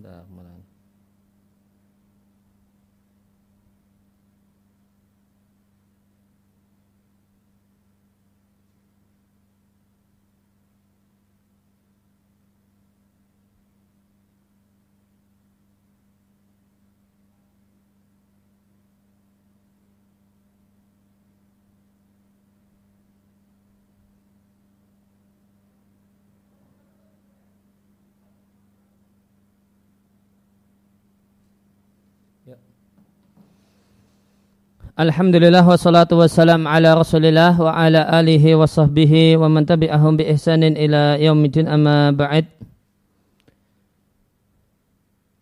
Bentar, Alhamdulillah wassalatu wassalam ala rasulillah wa ala alihi wa sahbihi wa man tabi'ahum bi ihsanin ila yaumidin amma ba'id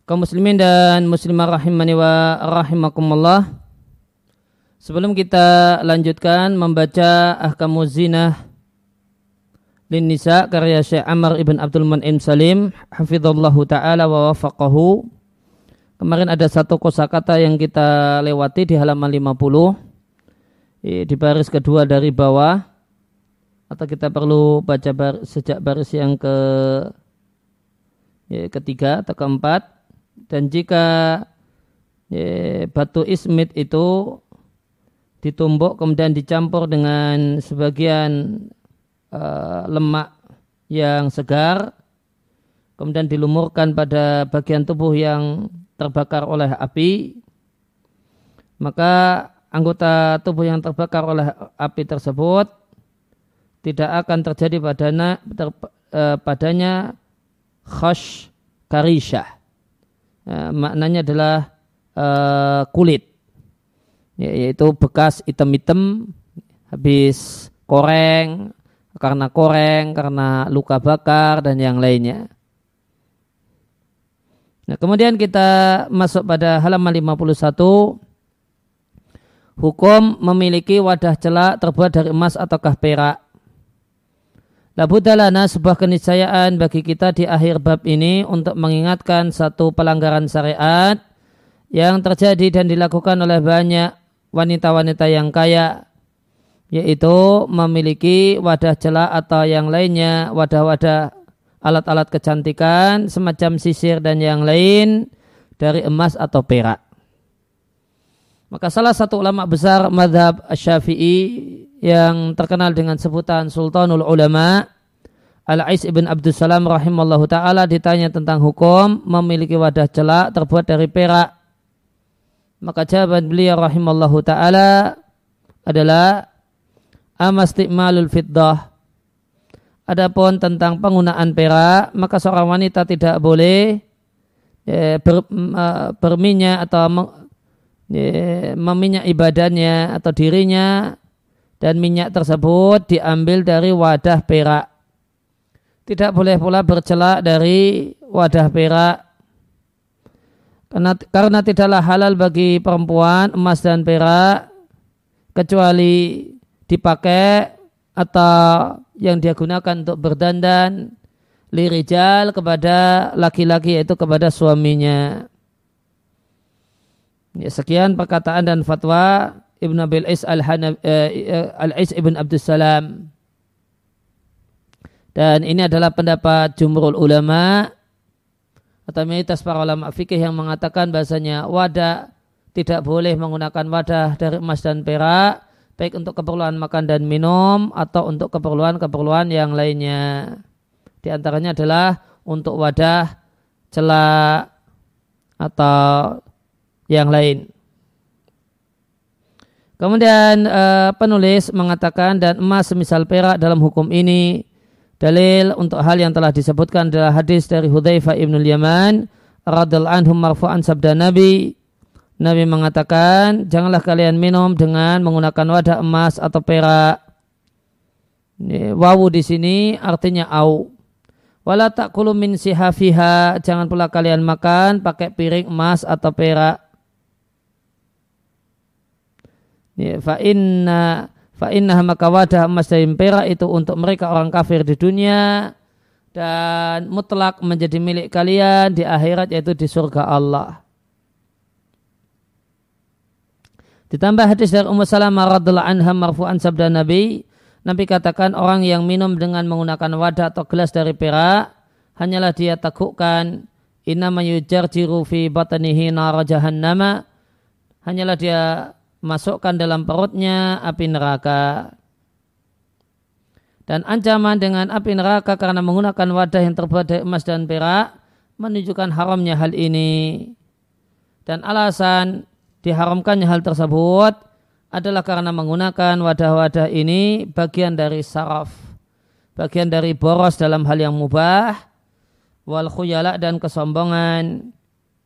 kaum muslimin dan muslimah rahimani wa rahimakumullah. Sebelum kita lanjutkan membaca ahkamu zinah lin nisa karya Syekh Amr ibn Abdul Mun'im Salim hafizallahu taala wa wafaqahu Kemarin ada satu kosakata yang kita lewati di halaman 50 di baris kedua dari bawah. Atau kita perlu baca bar, sejak baris yang ke ya, ketiga atau keempat. Dan jika ya, batu ismit itu ditumbuk kemudian dicampur dengan sebagian uh, lemak yang segar kemudian dilumurkan pada bagian tubuh yang terbakar oleh api, maka anggota tubuh yang terbakar oleh api tersebut tidak akan terjadi padanya, ter, eh, padanya khash karishah. Eh, maknanya adalah eh, kulit, ya, yaitu bekas item-item habis koreng, karena koreng, karena luka bakar dan yang lainnya. Nah, kemudian kita masuk pada halaman 51. Hukum memiliki wadah celak terbuat dari emas ataukah perak. Labudalana sebuah keniscayaan bagi kita di akhir bab ini untuk mengingatkan satu pelanggaran syariat yang terjadi dan dilakukan oleh banyak wanita-wanita yang kaya yaitu memiliki wadah celak atau yang lainnya wadah-wadah alat-alat kecantikan semacam sisir dan yang lain dari emas atau perak. Maka salah satu ulama besar madhab syafi'i yang terkenal dengan sebutan Sultanul Ulama Al-Ais ibn Abdul Salam rahimallahu ta'ala ditanya tentang hukum memiliki wadah celak terbuat dari perak. Maka jawaban beliau rahimallahu ta'ala adalah amastikmalul fiddah Adapun tentang penggunaan perak, maka seorang wanita tidak boleh ya, ber, berminyak atau ya, meminyak ibadahnya atau dirinya dan minyak tersebut diambil dari wadah perak. Tidak boleh pula bercelak dari wadah perak karena, karena tidaklah halal bagi perempuan emas dan perak kecuali dipakai atau yang dia gunakan untuk berdandan lirijal kepada laki-laki yaitu kepada suaminya. Ya, sekian perkataan dan fatwa Ibn Abil Is Al-Is eh, eh Ibn Abdul Salam. Dan ini adalah pendapat jumhur ulama atau mayoritas para ulama fikih yang mengatakan bahasanya wadah tidak boleh menggunakan wadah dari emas dan perak baik untuk keperluan makan dan minum atau untuk keperluan-keperluan yang lainnya. Di antaranya adalah untuk wadah, celak, atau yang lain. Kemudian uh, penulis mengatakan dan emas semisal perak dalam hukum ini dalil untuk hal yang telah disebutkan adalah hadis dari Hudzaifah ibnul Yaman radhiallahu anhu marfu'an sabda Nabi Nabi mengatakan, janganlah kalian minum dengan menggunakan wadah emas atau perak. Wawu di sini artinya au. Wala takulu min sihafiha, jangan pula kalian makan pakai piring emas atau perak. Fa inna fa inna maka wadah emas dan perak itu untuk mereka orang kafir di dunia dan mutlak menjadi milik kalian di akhirat yaitu di surga Allah. Ditambah hadis dari Ummu Salamah radhiallahu anha marfu'an sabda Nabi, Nabi katakan orang yang minum dengan menggunakan wadah atau gelas dari perak hanyalah dia takutkan inna yujarjiru fi batnihi nara jahannama hanyalah dia masukkan dalam perutnya api neraka. Dan ancaman dengan api neraka karena menggunakan wadah yang terbuat dari emas dan perak menunjukkan haramnya hal ini. Dan alasan diharamkannya hal tersebut adalah karena menggunakan wadah-wadah ini bagian dari saraf, bagian dari boros dalam hal yang mubah, wal khuyala dan kesombongan,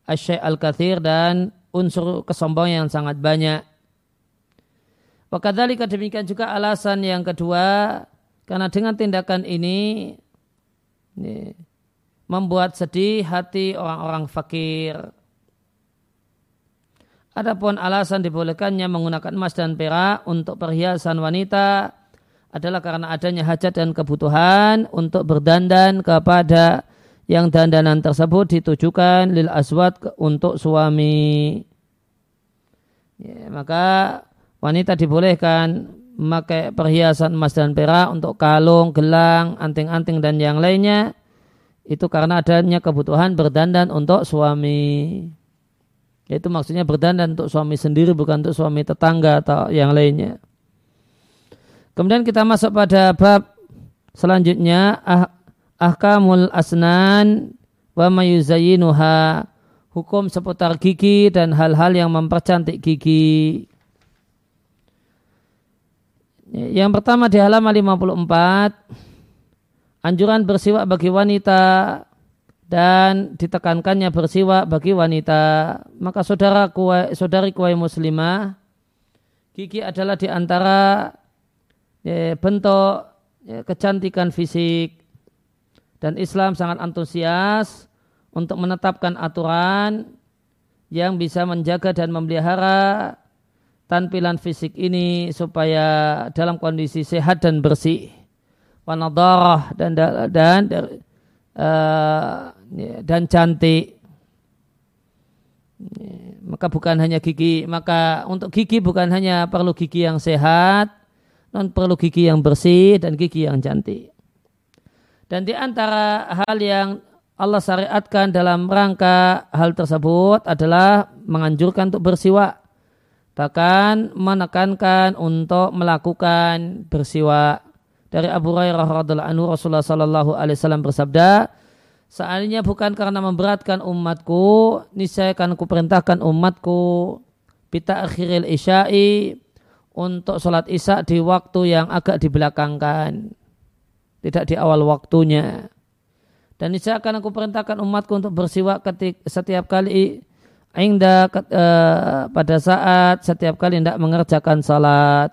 asyai al-kathir dan unsur kesombongan yang sangat banyak. Wakadhalika demikian juga alasan yang kedua, karena dengan tindakan ini, ini membuat sedih hati orang-orang fakir Adapun alasan dibolehkannya menggunakan emas dan perak untuk perhiasan wanita adalah karena adanya hajat dan kebutuhan untuk berdandan kepada yang dandanan tersebut ditujukan lil aswad untuk suami. Ya, maka wanita dibolehkan memakai perhiasan emas dan perak untuk kalung, gelang, anting-anting dan yang lainnya itu karena adanya kebutuhan berdandan untuk suami. Itu maksudnya berdandan untuk suami sendiri bukan untuk suami tetangga atau yang lainnya. Kemudian kita masuk pada bab selanjutnya ah, ahkamul asnan wa mayuzayinuha hukum seputar gigi dan hal-hal yang mempercantik gigi. Yang pertama di halaman 54 anjuran bersiwak bagi wanita dan ditekankannya bersiwak bagi wanita. Maka saudara kuai, saudari kuai muslimah gigi adalah di antara ya, bentuk ya, kecantikan fisik. Dan Islam sangat antusias untuk menetapkan aturan yang bisa menjaga dan memelihara tampilan fisik ini supaya dalam kondisi sehat dan bersih. Wanadarah dan dan, dan uh, dan cantik. Maka bukan hanya gigi, maka untuk gigi bukan hanya perlu gigi yang sehat, non perlu gigi yang bersih dan gigi yang cantik. Dan di antara hal yang Allah syariatkan dalam rangka hal tersebut adalah menganjurkan untuk bersiwak. Bahkan menekankan untuk melakukan bersiwak. Dari Abu Hurairah radhiallahu anhu Rasulullah sallallahu alaihi wasallam bersabda, Seandainya bukan karena memberatkan umatku, niscaya akan kuperintahkan umatku pita akhiril isya'i untuk sholat isya di waktu yang agak dibelakangkan. Tidak di awal waktunya. Dan niscaya akan aku perintahkan umatku untuk bersiwak ketik, setiap kali Ainda uh, pada saat setiap kali tidak mengerjakan salat.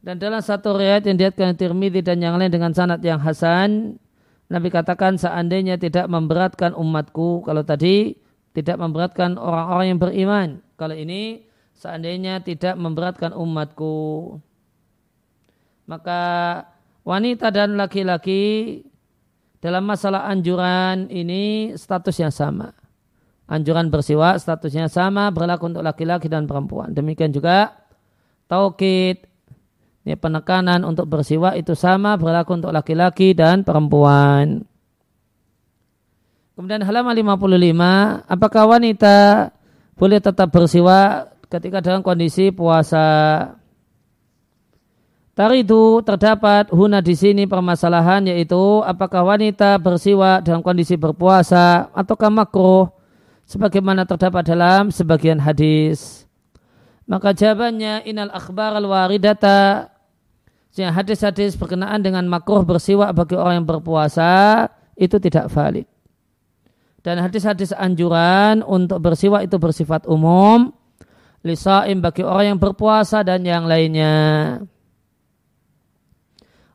Dan dalam satu riwayat yang diatkan Tirmidzi dan yang lain dengan sanad yang hasan, Nabi katakan seandainya tidak memberatkan umatku, kalau tadi tidak memberatkan orang-orang yang beriman. Kalau ini seandainya tidak memberatkan umatku. Maka wanita dan laki-laki dalam masalah anjuran ini statusnya sama. Anjuran bersiwak statusnya sama berlaku untuk laki-laki dan perempuan. Demikian juga taukid ini penekanan untuk bersiwak itu sama berlaku untuk laki-laki dan perempuan. Kemudian halaman 55, apakah wanita boleh tetap bersiwak ketika dalam kondisi puasa? Tari itu terdapat huna di sini permasalahan yaitu apakah wanita bersiwak dalam kondisi berpuasa ataukah makruh sebagaimana terdapat dalam sebagian hadis. Maka jawabannya inal akhbar al waridata hadis-hadis berkenaan dengan makruh bersiwak bagi orang yang berpuasa itu tidak valid. Dan hadis-hadis anjuran untuk bersiwak itu bersifat umum. Lisaim bagi orang yang berpuasa dan yang lainnya.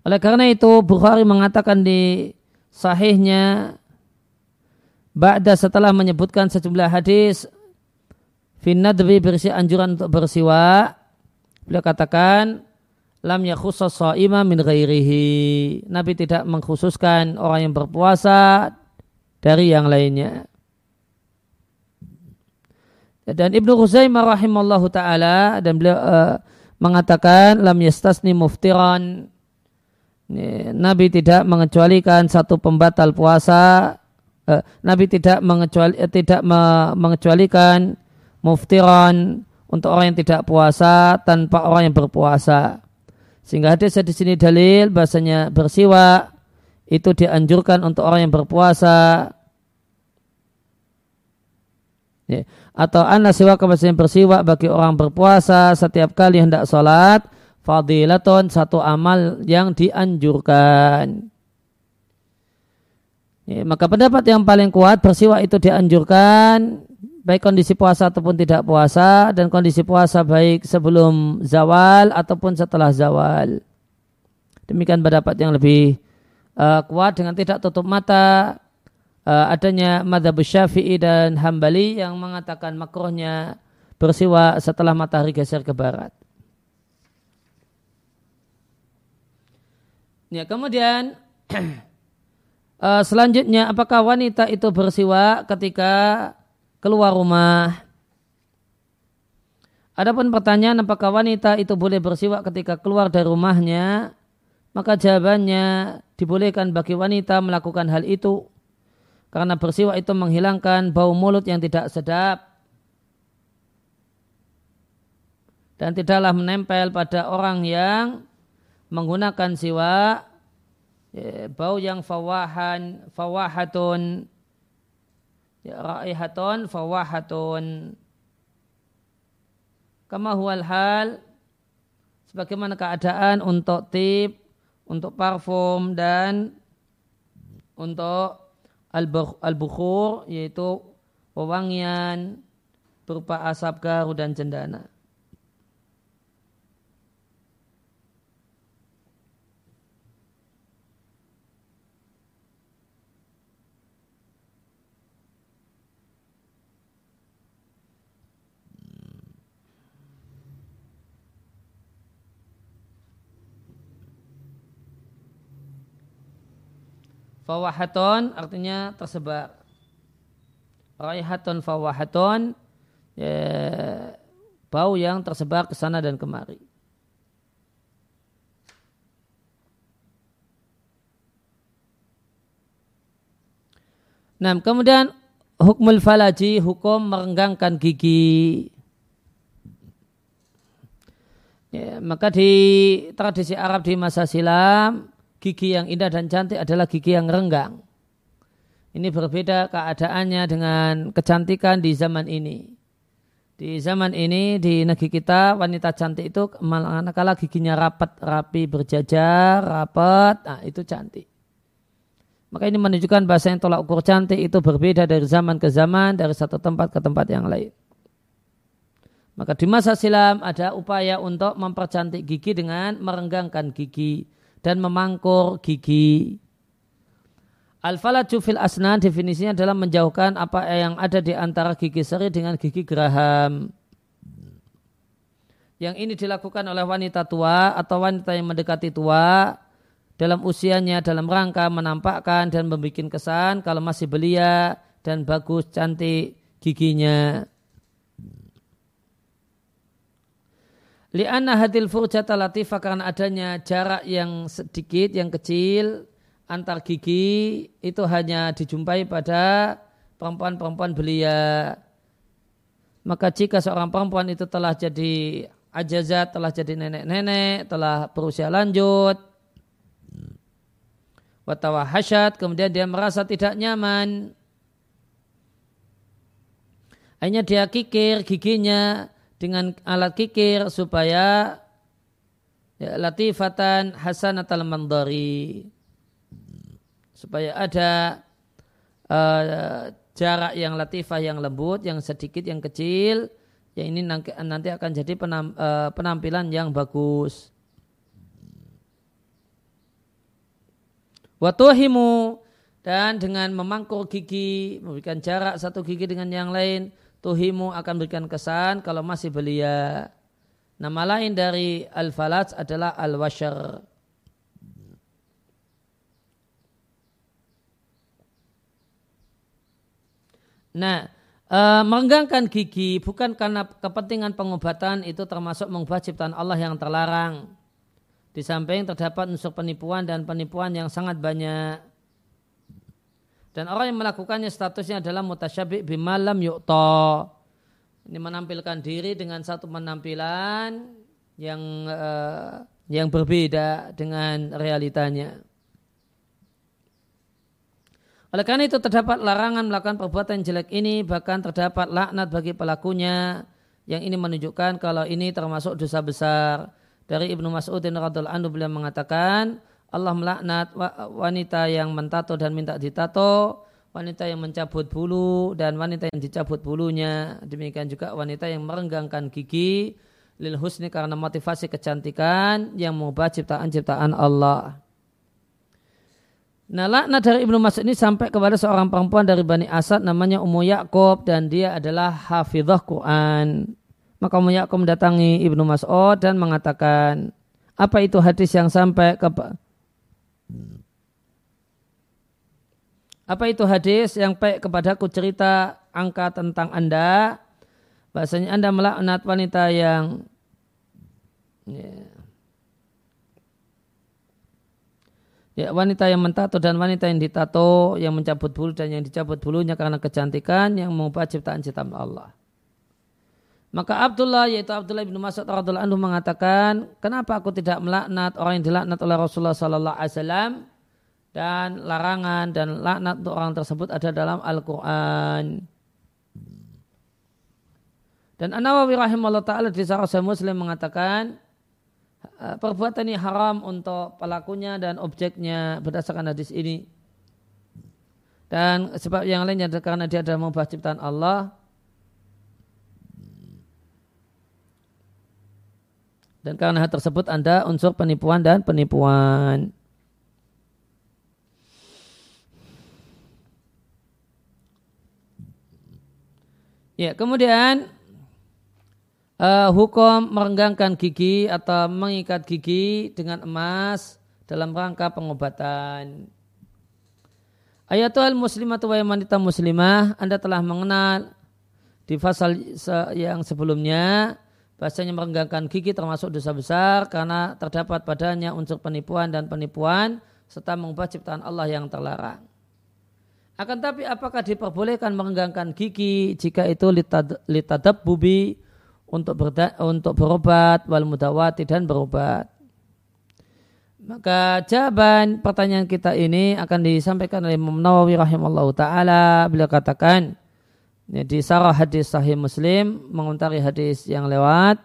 Oleh karena itu Bukhari mengatakan di sahihnya Ba'da setelah menyebutkan sejumlah hadis Finnadbi berisi anjuran untuk bersiwak Beliau katakan lam yakhusus sa'ima min ghairihi. Nabi tidak mengkhususkan orang yang berpuasa dari yang lainnya. Dan Ibnu Khuzaimah rahimallahu taala dan beliau uh, mengatakan lam yastasni muftiran. Nabi tidak mengecualikan satu pembatal puasa eh, Nabi tidak mengecuali eh, tidak mengecualikan muftiran untuk orang yang tidak puasa tanpa orang yang berpuasa sehingga hadis di sini dalil bahasanya bersiwa itu dianjurkan untuk orang yang berpuasa ya. atau anak siwa bahasanya bersiwa bagi orang berpuasa setiap kali hendak sholat fadilaton satu amal yang dianjurkan. Ya, maka pendapat yang paling kuat bersiwak itu dianjurkan baik kondisi puasa ataupun tidak puasa dan kondisi puasa baik sebelum zawal ataupun setelah zawal. Demikian pendapat yang lebih uh, kuat dengan tidak tutup mata uh, adanya madhab syafi'i dan hambali yang mengatakan makruhnya bersiwa setelah matahari geser ke barat. Ya, kemudian uh, selanjutnya apakah wanita itu bersiwa ketika keluar rumah? Adapun pertanyaan apakah wanita itu boleh bersiwak ketika keluar dari rumahnya, maka jawabannya dibolehkan bagi wanita melakukan hal itu. Karena bersiwak itu menghilangkan bau mulut yang tidak sedap. Dan tidaklah menempel pada orang yang menggunakan siwa ya, bau yang fawahan fawahatun raihatun fawahatun kama huwal hal sebagaimana keadaan untuk tip untuk parfum dan untuk al-bukhur yaitu wewangian berupa asap garu dan cendana. Fawahaton artinya tersebar. Raihaton fawahaton ya, bau yang tersebar ke sana dan kemari. Nah, kemudian hukmul falaji, hukum merenggangkan gigi. Ya, maka di tradisi Arab di masa silam, gigi yang indah dan cantik adalah gigi yang renggang. Ini berbeda keadaannya dengan kecantikan di zaman ini. Di zaman ini di negeri kita wanita cantik itu manakala giginya rapat, rapi, berjajar, rapat, nah itu cantik. Maka ini menunjukkan bahasa yang tolak ukur cantik itu berbeda dari zaman ke zaman, dari satu tempat ke tempat yang lain. Maka di masa silam ada upaya untuk mempercantik gigi dengan merenggangkan gigi dan memangkur gigi. Al-falaju fil asnan definisinya adalah menjauhkan apa yang ada di antara gigi seri dengan gigi geraham. Yang ini dilakukan oleh wanita tua atau wanita yang mendekati tua dalam usianya dalam rangka menampakkan dan membuat kesan kalau masih belia dan bagus cantik giginya. Lianna hadil furjata latifah karena adanya jarak yang sedikit, yang kecil antar gigi itu hanya dijumpai pada perempuan-perempuan belia. Maka jika seorang perempuan itu telah jadi ajazat, telah jadi nenek-nenek, telah berusia lanjut, watawa hasyat, kemudian dia merasa tidak nyaman, hanya dia kikir giginya dengan alat kikir supaya ya, latifatan hasanatal mandari supaya ada uh, jarak yang latifah yang lembut yang sedikit yang kecil yang ini nanti, nanti akan jadi penam, uh, penampilan yang bagus. Watuhimu dan dengan memangkur gigi memberikan jarak satu gigi dengan yang lain tuhimu akan berikan kesan kalau masih belia. Nama lain dari al-falaj adalah al-washar. Nah, uh, merenggangkan gigi bukan karena kepentingan pengobatan itu termasuk mengubah ciptaan Allah yang terlarang. Di samping terdapat unsur penipuan dan penipuan yang sangat banyak. Dan orang yang melakukannya statusnya adalah mutasyabih bimalam yu'ta. Ini menampilkan diri dengan satu penampilan yang uh, yang berbeda dengan realitanya. Oleh karena itu terdapat larangan melakukan perbuatan jelek ini bahkan terdapat laknat bagi pelakunya yang ini menunjukkan kalau ini termasuk dosa besar. Dari Ibnu Mas'ud radhiallahu anhu beliau mengatakan Allah melaknat wanita yang mentato dan minta ditato, wanita yang mencabut bulu dan wanita yang dicabut bulunya. Demikian juga wanita yang merenggangkan gigi lil husni karena motivasi kecantikan yang mengubah ciptaan-ciptaan Allah. Nah laknat dari Ibnu Mas'ud ini sampai kepada seorang perempuan dari Bani Asad namanya Ummu dan dia adalah hafizah Quran. Maka Ummu mendatangi Ibnu Mas'ud dan mengatakan, apa itu hadis yang sampai ke apa itu hadis yang baik kepadaku cerita angka tentang Anda bahasanya Anda melaknat wanita yang ya, Ya, wanita yang mentato dan wanita yang ditato, yang mencabut bulu dan yang dicabut bulunya karena kecantikan yang mengubah ciptaan ciptaan Allah. Maka Abdullah yaitu Abdullah bin Mas'ud radhiallahu anhu mengatakan, "Kenapa aku tidak melaknat orang yang dilaknat oleh Rasulullah sallallahu alaihi wasallam?" Dan larangan dan laknat untuk orang tersebut ada dalam Al-Qur'an. Dan An-Nawawi rahimahullah taala di Sahih Muslim mengatakan, Eh, perbuatan ini haram untuk pelakunya dan objeknya berdasarkan hadis ini. Dan sebab yang lainnya karena dia adalah mengubah ciptaan Allah. Dan karena hal tersebut Anda unsur penipuan dan penipuan. Ya, kemudian uh, hukum merenggangkan gigi atau mengikat gigi dengan emas dalam rangka pengobatan. Ayatul muslimah atau wanita muslimah, Anda telah mengenal di pasal yang sebelumnya bahasanya merenggangkan gigi termasuk dosa besar karena terdapat padanya unsur penipuan dan penipuan serta mengubah ciptaan Allah yang terlarang. Akan tapi apakah diperbolehkan merenggangkan gigi jika itu litadab bubi untuk berda, untuk berobat wal mudawati dan berobat. Maka jawaban pertanyaan kita ini akan disampaikan oleh Imam Nawawi rahimallahu taala beliau katakan ya, di sarah hadis sahih Muslim mengontari hadis yang lewat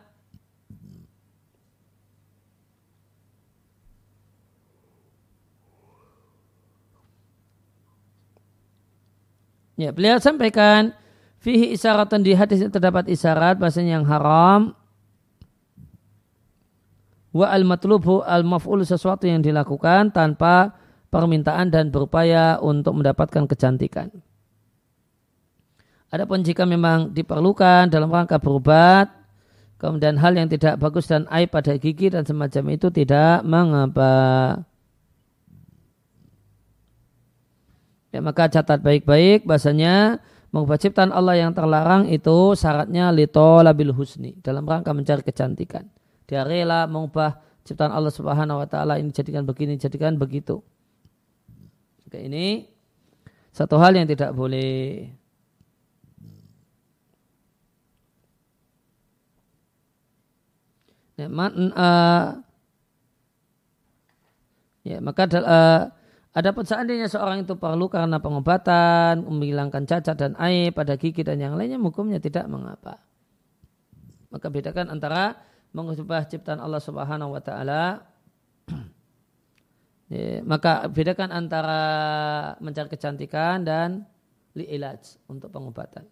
Ya, beliau sampaikan Fihi isyaratun di hadis terdapat isyarat bahasanya yang haram wa al matlubu al maf'ul sesuatu yang dilakukan tanpa permintaan dan berupaya untuk mendapatkan kecantikan. Adapun jika memang diperlukan dalam rangka berobat, kemudian hal yang tidak bagus dan aib pada gigi dan semacam itu tidak mengapa. Ya, maka catat baik-baik bahasanya mengubah ciptaan Allah yang terlarang itu syaratnya lito labil husni dalam rangka mencari kecantikan. Dia rela mengubah ciptaan Allah Subhanahu wa taala ini jadikan begini, jadikan begitu. Oke, ini satu hal yang tidak boleh. Ya, man, uh, ya maka uh, Adapun seandainya seorang itu perlu karena pengobatan, menghilangkan cacat dan air pada gigi dan yang lainnya, hukumnya tidak mengapa. Maka bedakan antara mengubah ciptaan Allah Subhanahu wa taala ya, maka bedakan antara mencari kecantikan dan liilaj untuk pengobatan.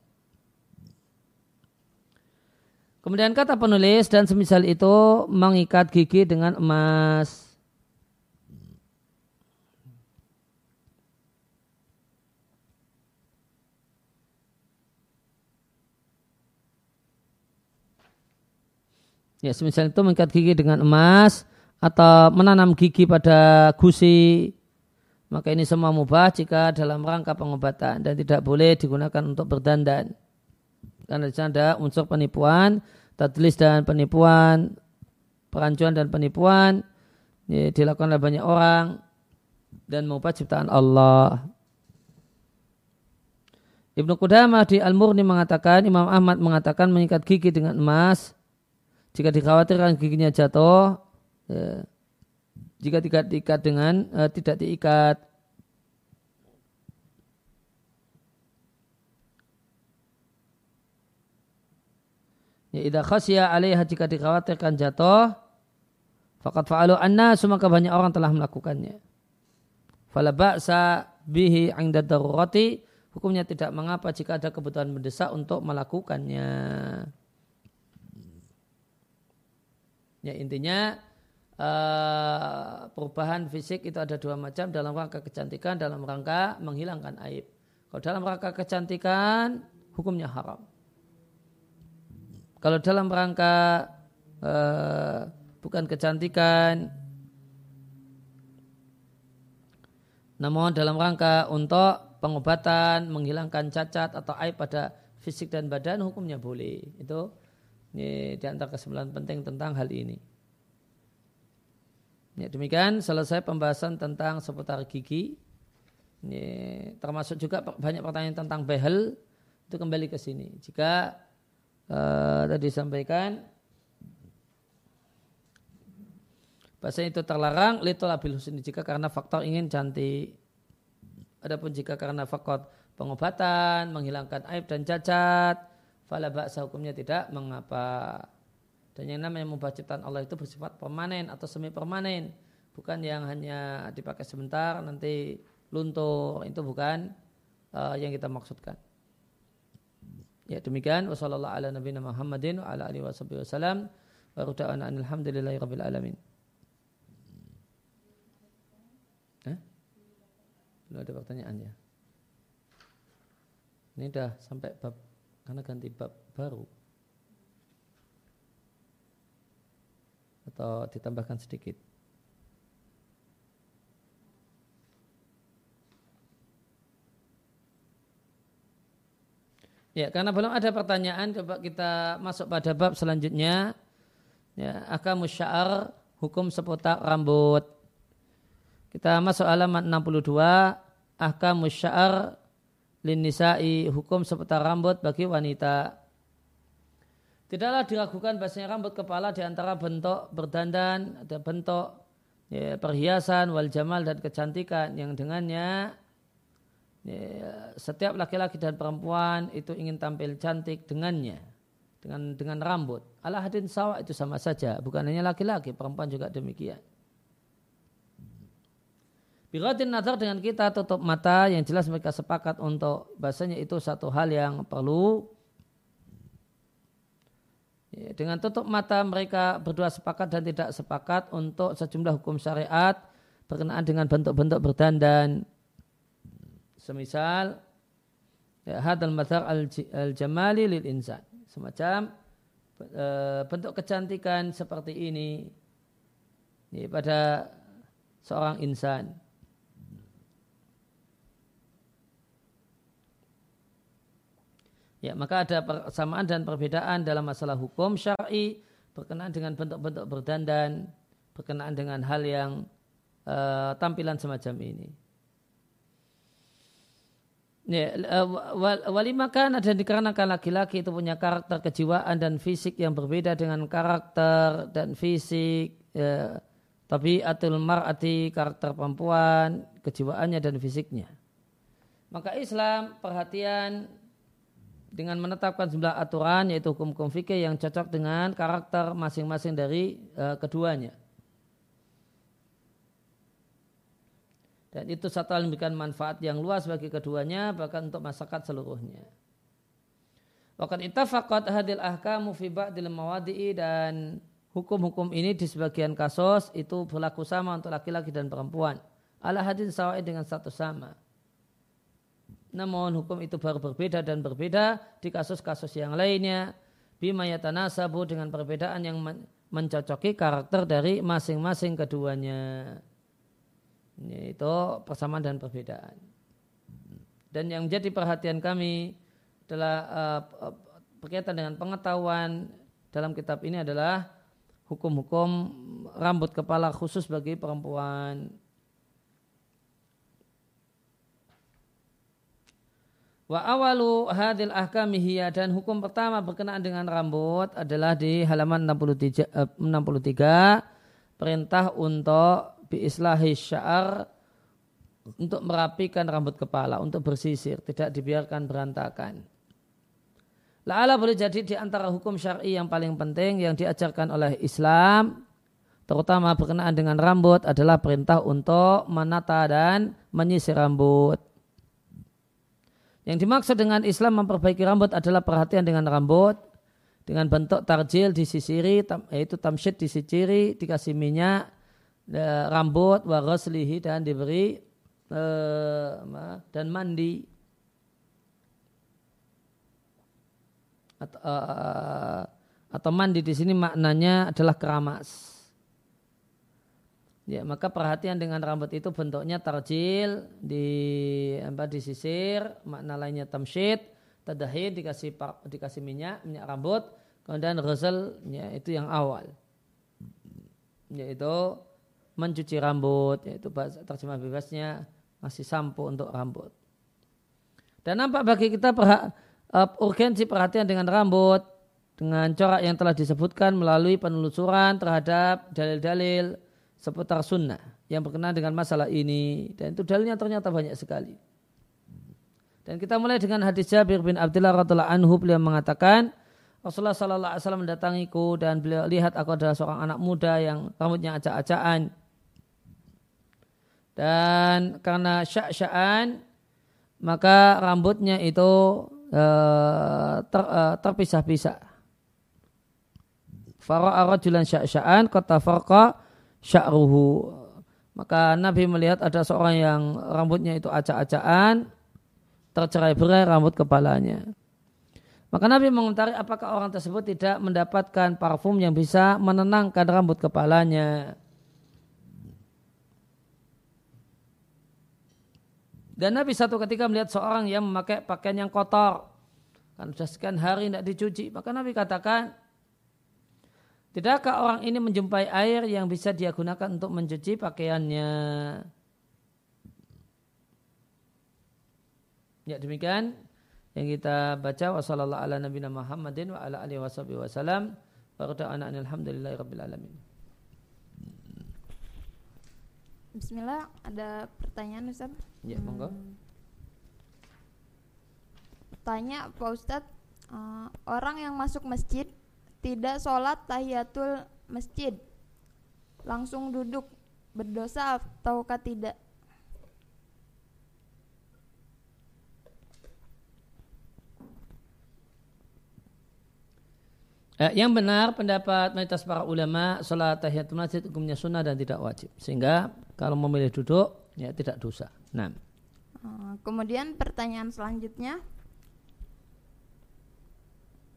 Kemudian kata penulis dan semisal itu mengikat gigi dengan emas. Ya, semisal itu mengikat gigi dengan emas atau menanam gigi pada gusi, maka ini semua mubah jika dalam rangka pengobatan dan tidak boleh digunakan untuk berdandan. Karena di sana ada unsur penipuan, tadlis dan penipuan, perancuan dan penipuan ya, dilakukan oleh banyak orang dan mengubah ciptaan Allah. Ibnu Qudamah di Al-Murni mengatakan, Imam Ahmad mengatakan mengikat gigi dengan emas, jika dikhawatirkan giginya jatuh, ya, jika tidak diikat dengan, uh, tidak diikat. Ya, idha khasya alaiha jika dikhawatirkan jatuh, fakat fa'alu anna, maka banyak orang telah melakukannya. Fala ba'sa bihi 'inda darurati hukumnya tidak mengapa jika ada kebutuhan mendesak untuk melakukannya. Ya intinya uh, perubahan fisik itu ada dua macam dalam rangka kecantikan, dalam rangka menghilangkan aib. Kalau dalam rangka kecantikan hukumnya haram. Kalau dalam rangka uh, bukan kecantikan, namun dalam rangka untuk pengobatan, menghilangkan cacat atau aib pada fisik dan badan hukumnya boleh. Itu ini di antara kesimpulan penting tentang hal ini. Ya, demikian selesai pembahasan tentang seputar gigi. Ini, termasuk juga banyak pertanyaan tentang behel itu kembali ke sini. Jika uh, tadi sampaikan bahasa itu terlarang litolabil husni jika karena faktor ingin cantik Adapun jika karena fakot pengobatan, menghilangkan aib dan cacat, fala ba'sa hukumnya tidak mengapa. Dan yang namanya mubah ciptaan Allah itu bersifat permanen atau semi permanen. Bukan yang hanya dipakai sebentar nanti luntur. Itu bukan uh, yang kita maksudkan. Ya demikian. Wassalamualaikum warahmatullahi wabarakatuh. Wa alamin. Belum ada pertanyaan ya. Ini dah sampai bab karena ganti bab baru. Atau ditambahkan sedikit. Ya, karena belum ada pertanyaan, coba kita masuk pada bab selanjutnya. Ya, akamus sya'ar, hukum seputar rambut. Kita masuk halaman 62 ahkam sya'ar lin nisa'i hukum seputar rambut bagi wanita. Tidaklah diragukan bahasanya rambut kepala di antara bentuk berdandan, ada bentuk ya, perhiasan, wal jamal dan kecantikan yang dengannya ya, setiap laki-laki dan perempuan itu ingin tampil cantik dengannya dengan dengan rambut. Allah hadin sawah itu sama saja, bukan hanya laki-laki, perempuan juga demikian. Biratin nazar dengan kita tutup mata yang jelas mereka sepakat untuk bahasanya itu satu hal yang perlu ya, dengan tutup mata mereka berdua sepakat dan tidak sepakat untuk sejumlah hukum syariat berkenaan dengan bentuk-bentuk berdandan semisal ya, hadal mazhar al-jamali lil insan semacam e, bentuk kecantikan seperti ini ya, pada seorang insan Ya, maka ada persamaan dan perbedaan dalam masalah hukum syar'i berkenaan dengan bentuk-bentuk berdandan, berkenaan dengan hal yang uh, tampilan semacam ini. Ya, eh, walimakan ada dikarenakan laki-laki itu punya karakter kejiwaan dan fisik yang berbeda dengan karakter dan fisik ya, tapi atul mar'ati karakter perempuan, kejiwaannya dan fisiknya. Maka Islam perhatian dengan menetapkan jumlah aturan yaitu hukum-hukum fikih yang cocok dengan karakter masing-masing dari uh, keduanya. Dan itu satu hal memberikan manfaat yang luas bagi keduanya bahkan untuk masyarakat seluruhnya. Bahkan itafaqat hadil ahkamu fi ba'dil mawadi'i dan hukum-hukum ini di sebagian kasus itu berlaku sama untuk laki-laki dan perempuan. Ala hadin sawai dengan satu sama. Namun hukum itu baru berbeda dan berbeda di kasus-kasus yang lainnya. Bima yatanasabu dengan perbedaan yang mencocoki karakter dari masing-masing keduanya. Itu persamaan dan perbedaan. Dan yang menjadi perhatian kami adalah uh, berkaitan dengan pengetahuan dalam kitab ini adalah hukum-hukum rambut kepala khusus bagi perempuan. Wa awalu hadil ahkamihiyya dan hukum pertama berkenaan dengan rambut adalah di halaman 63, 63 perintah untuk biislahi syar untuk merapikan rambut kepala, untuk bersisir, tidak dibiarkan berantakan. La'ala boleh jadi di antara hukum syar'i yang paling penting yang diajarkan oleh Islam, terutama berkenaan dengan rambut adalah perintah untuk menata dan menyisir rambut. Yang dimaksud dengan Islam memperbaiki rambut adalah perhatian dengan rambut dengan bentuk tarjil disisiri yaitu tamsyid disisiri dikasih minyak rambut waroslihi dan diberi uh, dan mandi atau, uh, atau mandi di sini maknanya adalah keramas. Ya, maka perhatian dengan rambut itu bentuknya tarjil di apa disisir, makna lainnya tamsyid, tadahid dikasih dikasih minyak, minyak rambut, kemudian ghusl ya itu yang awal. Yaitu mencuci rambut, yaitu bahasa terjemah bebasnya masih sampo untuk rambut. Dan nampak bagi kita perha, uh, urgensi perhatian dengan rambut dengan corak yang telah disebutkan melalui penelusuran terhadap dalil-dalil seputar sunnah yang berkenaan dengan masalah ini dan itu dalilnya ternyata banyak sekali. Dan kita mulai dengan hadis Jabir bin Abdullah radhiallahu anhu beliau mengatakan Rasulullah sallallahu alaihi wasallam mendatangiku dan beliau lihat aku adalah seorang anak muda yang rambutnya acak-acakan. Dan karena syak-syakan maka rambutnya itu uh, ter, uh, terpisah-pisah. Fara'a rajulan syak-syakan kata farqa sya'ruhu. Maka Nabi melihat ada seorang yang rambutnya itu acak-acakan, tercerai-berai rambut kepalanya. Maka Nabi mengomentari apakah orang tersebut tidak mendapatkan parfum yang bisa menenangkan rambut kepalanya. Dan Nabi satu ketika melihat seorang yang memakai pakaian yang kotor. Kan sudah sekian hari tidak dicuci. Maka Nabi katakan, Tidakkah orang ini menjumpai air yang bisa dia gunakan untuk mencuci pakaiannya? Ya demikian yang kita baca wasallallahu ala Muhammadin wa ala alihi wasallam wa rada'ana alhamdulillahi. Bismillah, ada pertanyaan Ustaz? Ya, monggo. Hmm. Tanya Pak Ustadz, uh, orang yang masuk masjid tidak sholat tahiyatul masjid langsung duduk berdosa ataukah tidak Eh, yang benar pendapat mayoritas para ulama sholat tahiyatul masjid hukumnya sunnah dan tidak wajib. Sehingga kalau memilih duduk ya tidak dosa. Nah. Kemudian pertanyaan selanjutnya.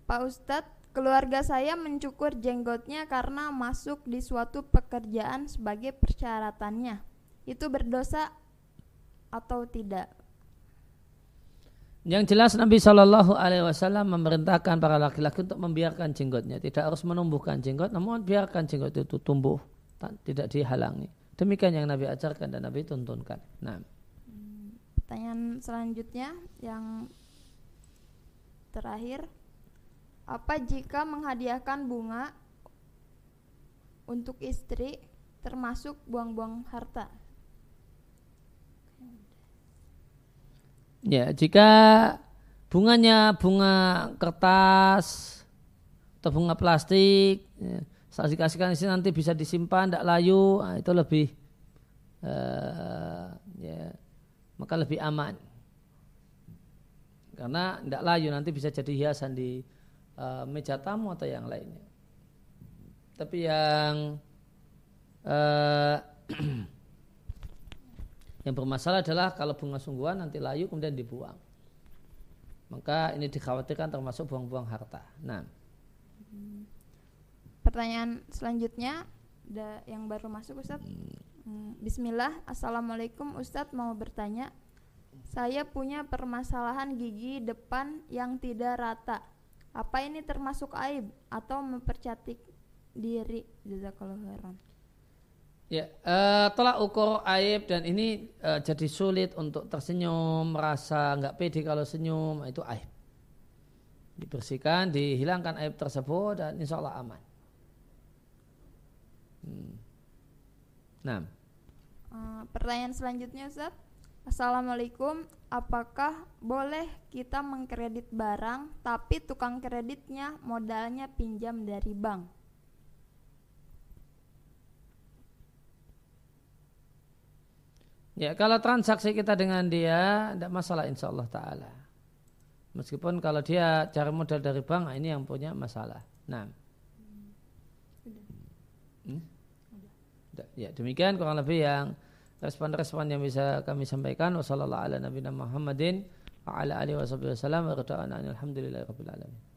Pak Ustadz, Keluarga saya mencukur jenggotnya karena masuk di suatu pekerjaan sebagai persyaratannya. Itu berdosa atau tidak? Yang jelas Nabi Shallallahu Alaihi Wasallam memerintahkan para laki-laki untuk membiarkan jenggotnya, tidak harus menumbuhkan jenggot, namun biarkan jenggot itu tumbuh, tidak dihalangi. Demikian yang Nabi ajarkan dan Nabi tuntunkan. Nah. Pertanyaan selanjutnya yang terakhir apa jika menghadiahkan bunga untuk istri termasuk buang-buang harta? Ya, jika bunganya bunga kertas atau bunga plastik, ya, saat dikasihkan istri nanti bisa disimpan, tidak layu, nah, itu lebih uh, ya, maka lebih aman. Karena tidak layu nanti bisa jadi hiasan di uh, meja tamu atau yang lainnya. Tapi yang uh, yang bermasalah adalah kalau bunga sungguhan nanti layu kemudian dibuang. Maka ini dikhawatirkan termasuk buang-buang harta. Nah. Pertanyaan selanjutnya ada yang baru masuk Ustadz. Hmm, Bismillah, Assalamualaikum Ustadz mau bertanya. Saya punya permasalahan gigi depan yang tidak rata Apa ini termasuk aib atau mempercantik diri? Jazakallahu khairan. Ya, uh, tolak ukur aib dan ini uh, jadi sulit untuk tersenyum, merasa nggak pede kalau senyum, itu aib. Dibersihkan, dihilangkan aib tersebut dan insya Allah aman. Hmm. Nah. Uh, pertanyaan selanjutnya Ustaz. Assalamualaikum, apakah boleh kita mengkredit barang tapi tukang kreditnya modalnya pinjam dari bank? Ya, kalau transaksi kita dengan dia tidak masalah insya Allah Taala. Meskipun kalau dia cari modal dari bank, nah ini yang punya masalah. Nah, hmm? ya demikian kurang lebih yang respon-respon yang bisa kami sampaikan. Wassalamualaikum warahmatullahi wabarakatuh. Muhammadin wa ala alihi wasallam wa alhamdulillahi rabbil alamin.